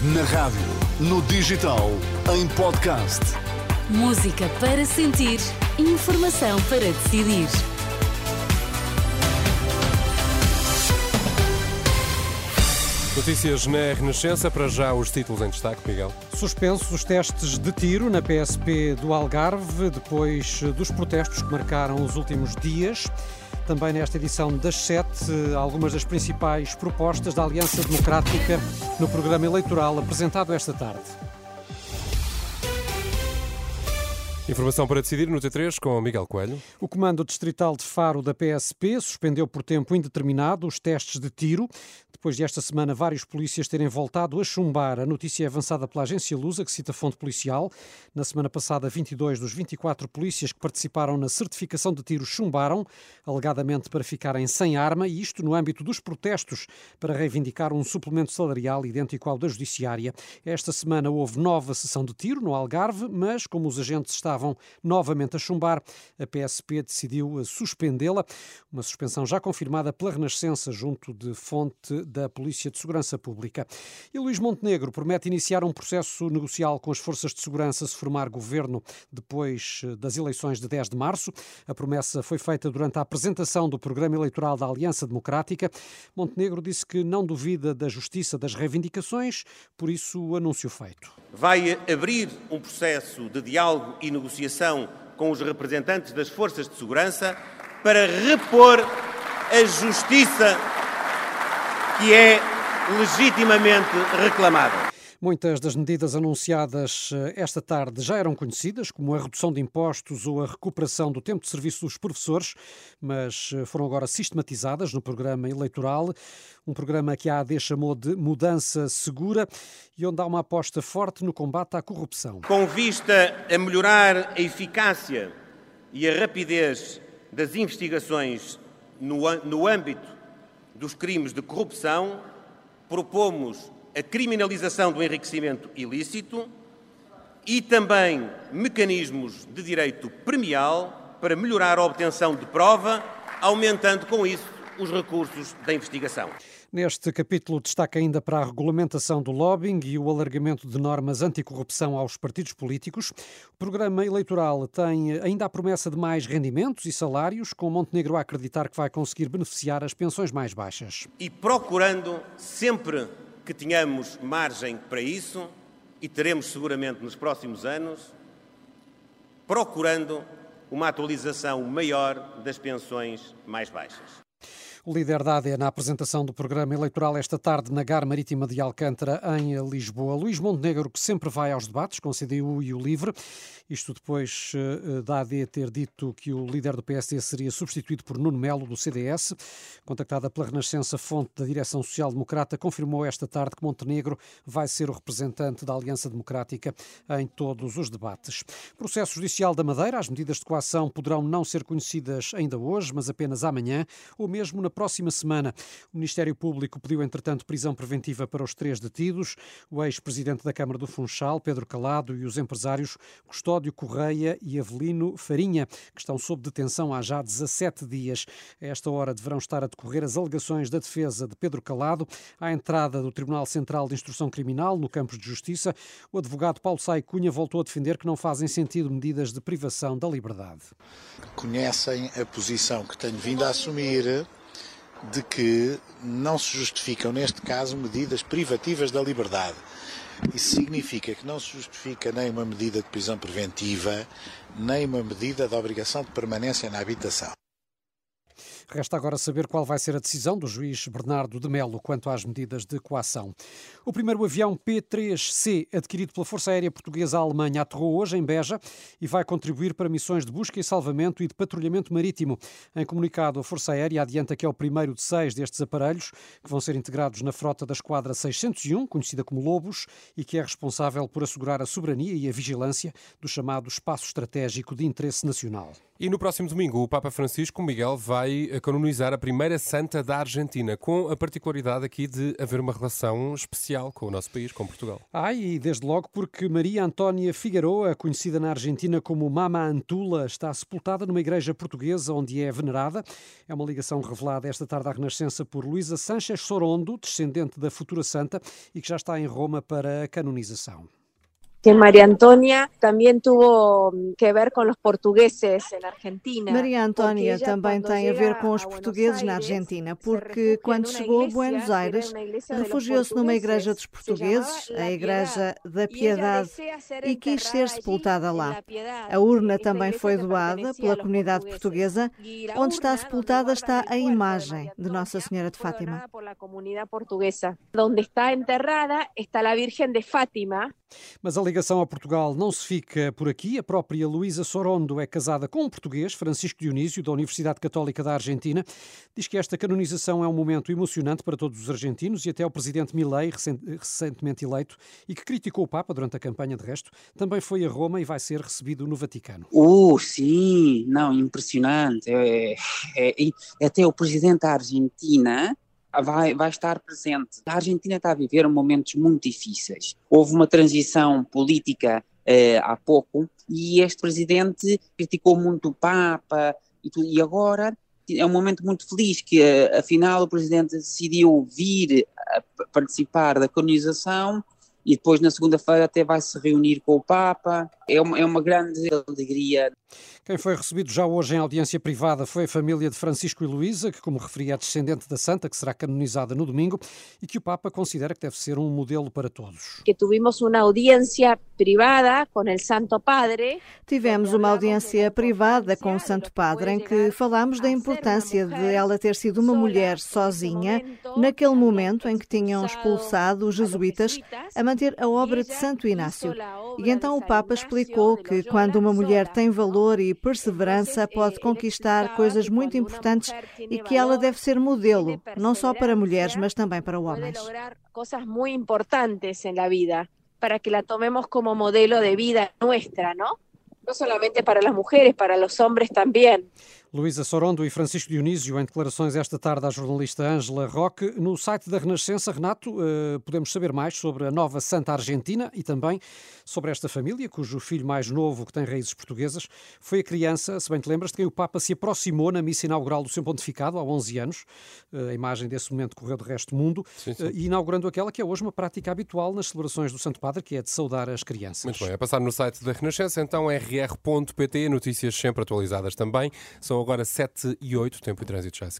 Na rádio, no digital, em podcast. Música para sentir, informação para decidir. Notícias na Renascença, para já os títulos em destaque, Miguel. Suspensos os testes de tiro na PSP do Algarve, depois dos protestos que marcaram os últimos dias. Também nesta edição das sete, algumas das principais propostas da Aliança Democrática no programa eleitoral apresentado esta tarde. Informação para decidir no T3 com Miguel Coelho. O Comando Distrital de Faro da PSP suspendeu por tempo indeterminado os testes de tiro depois de esta semana vários polícias terem voltado a chumbar. A notícia é avançada pela agência Lusa, que cita fonte policial. Na semana passada, 22 dos 24 polícias que participaram na certificação de tiro chumbaram, alegadamente para ficarem sem arma, e isto no âmbito dos protestos para reivindicar um suplemento salarial idêntico ao da Judiciária. Esta semana houve nova sessão de tiro no Algarve, mas como os agentes estavam novamente a chumbar, a PSP decidiu suspendê-la. Uma suspensão já confirmada pela Renascença junto de fonte da Polícia de Segurança Pública. E Luís Montenegro promete iniciar um processo negocial com as forças de segurança se formar governo depois eh, das eleições de 10 de março. A promessa foi feita durante a apresentação do programa eleitoral da Aliança Democrática. Montenegro disse que não duvida da justiça das reivindicações, por isso o anúncio feito. Vai abrir um processo de diálogo e negociação com os representantes das forças de segurança para repor a justiça que é legitimamente reclamada. Muitas das medidas anunciadas eh, esta tarde já eram conhecidas, como a redução de impostos ou a recuperação do tempo de serviço dos professores, mas eh, foram agora sistematizadas no programa eleitoral, um programa que a AD chamou de Mudança Segura e onde há uma aposta forte no combate à corrupção. Com vista a melhorar a eficácia e a rapidez das investigações no, no âmbito dos crimes de corrupção, propomos a criminalização do enriquecimento ilícito e também mecanismos de direito premial para melhorar a obtenção de prova, aumentando com isso os recursos da investigação. Neste capítulo, destaca ainda para a regulamentação do lobbying e o alargamento de normas anticorrupção aos partidos políticos. O programa eleitoral tem ainda a promessa de mais rendimentos e salários, com Montenegro a acreditar que vai conseguir beneficiar as pensões mais baixas. E procurando, sempre que tenhamos margem para isso, e teremos seguramente nos próximos anos, procurando uma atualização maior das pensões mais baixas. O líder da AD na apresentação do programa eleitoral esta tarde na Gar Marítima de Alcântara, em Lisboa. Luís Montenegro, que sempre vai aos debates com a CDU e o LIVRE, isto depois uh, da AD ter dito que o líder do PSD seria substituído por Nuno Melo, do CDS. Contactada pela Renascença, fonte da direção social-democrata, confirmou esta tarde que Montenegro vai ser o representante da Aliança Democrática em todos os debates. Processo Judicial da Madeira, as medidas de coação poderão não ser conhecidas ainda hoje, mas apenas amanhã, ou mesmo na próxima semana. O Ministério Público pediu, entretanto, prisão preventiva para os três detidos, o ex-presidente da Câmara do Funchal, Pedro Calado, e os empresários Custódio Correia e Avelino Farinha, que estão sob detenção há já 17 dias. A esta hora deverão estar a decorrer as alegações da defesa de Pedro Calado à entrada do Tribunal Central de Instrução Criminal no Campos de Justiça. O advogado Paulo Sai Cunha voltou a defender que não fazem sentido medidas de privação da liberdade. Conhecem a posição que tenho vindo a assumir de que não se justificam, neste caso, medidas privativas da liberdade. Isso significa que não se justifica nem uma medida de prisão preventiva, nem uma medida de obrigação de permanência na habitação. Resta agora saber qual vai ser a decisão do juiz Bernardo de Melo quanto às medidas de coação. O primeiro avião P-3C, adquirido pela Força Aérea Portuguesa à Alemanha, aterrou hoje em Beja e vai contribuir para missões de busca e salvamento e de patrulhamento marítimo. Em comunicado, a Força Aérea adianta que é o primeiro de seis destes aparelhos que vão ser integrados na frota da Esquadra 601, conhecida como Lobos, e que é responsável por assegurar a soberania e a vigilância do chamado espaço estratégico de interesse nacional. E no próximo domingo, o Papa Francisco Miguel vai a canonizar a primeira santa da Argentina, com a particularidade aqui de haver uma relação especial com o nosso país, com Portugal. Ah, e desde logo porque Maria Antónia Figueroa, conhecida na Argentina como Mama Antula, está sepultada numa igreja portuguesa onde é venerada. É uma ligação revelada esta tarde à Renascença por Luísa Sanchez Sorondo, descendente da futura santa e que já está em Roma para a canonização. Que María Antonia también tuvo mm, que ver con los portugueses en Argentina. Maria ella, também tem a ver com os a portugueses na Argentina, porque quando chegou a Buenos Aires, refugiou-se numa igreja dos portugueses, a Igreja da Piedade, e quis ser sepultada lá. A urna também foi doada pela a comunidade portuguesa, onde está sepultada está a imagem de Nossa Senhora de Fátima. Donde está enterrada está la Virgen de Fátima, Mas a ligação a Portugal não se fica por aqui. A própria Luísa Sorondo é casada com um português, Francisco Dionísio, da Universidade Católica da Argentina. Diz que esta canonização é um momento emocionante para todos os argentinos e até o presidente Milei, recen- recentemente eleito, e que criticou o Papa durante a campanha de resto, também foi a Roma e vai ser recebido no Vaticano. Uh, sim, não, impressionante. É, é, e até o presidente da Argentina vai, vai estar presente. A Argentina está a viver momentos muito difíceis. Houve uma transição política eh, há pouco e este presidente criticou muito o Papa e, e agora é um momento muito feliz que eh, afinal o presidente decidiu vir participar da colonização e depois na segunda-feira até vai se reunir com o Papa. É uma, é uma grande alegria. Quem foi recebido já hoje em audiência privada foi a família de Francisco e Luísa, que, como referi, é descendente da Santa, que será canonizada no domingo, e que o Papa considera que deve ser um modelo para todos. que tuvimos una audiencia privada con el Santo Padre. Tivemos uma audiência privada com o Santo Padre em que falámos da importância de ela ter sido uma mulher sozinha naquele momento em que tinham expulsado os jesuítas a manter a obra de Santo Inácio. E então o Papa explicou que quando uma mulher tem valor e perseverança pode conquistar coisas muito importantes e que ela deve ser modelo, não só para mulheres, mas também para homens. cosas muy importantes en la vida para que la tomemos como modelo de vida nuestra, ¿no? No solamente para las mujeres, para los hombres también. Luísa Sorondo e Francisco Dionísio em declarações esta tarde à jornalista Ângela Roque. No site da Renascença, Renato, eh, podemos saber mais sobre a nova Santa Argentina e também sobre esta família, cujo filho mais novo, que tem raízes portuguesas, foi a criança, se bem te lembras, de quem o Papa se aproximou na missa inaugural do seu pontificado, há 11 anos. Eh, A imagem desse momento correu de resto do mundo, Sim, sim. eh, e inaugurando aquela que é hoje uma prática habitual nas celebrações do Santo Padre, que é de saudar as crianças. Muito bem, a passar no site da Renascença, então rr.pt, notícias sempre atualizadas também. São agora 7 e 8, tempo e trânsito já a.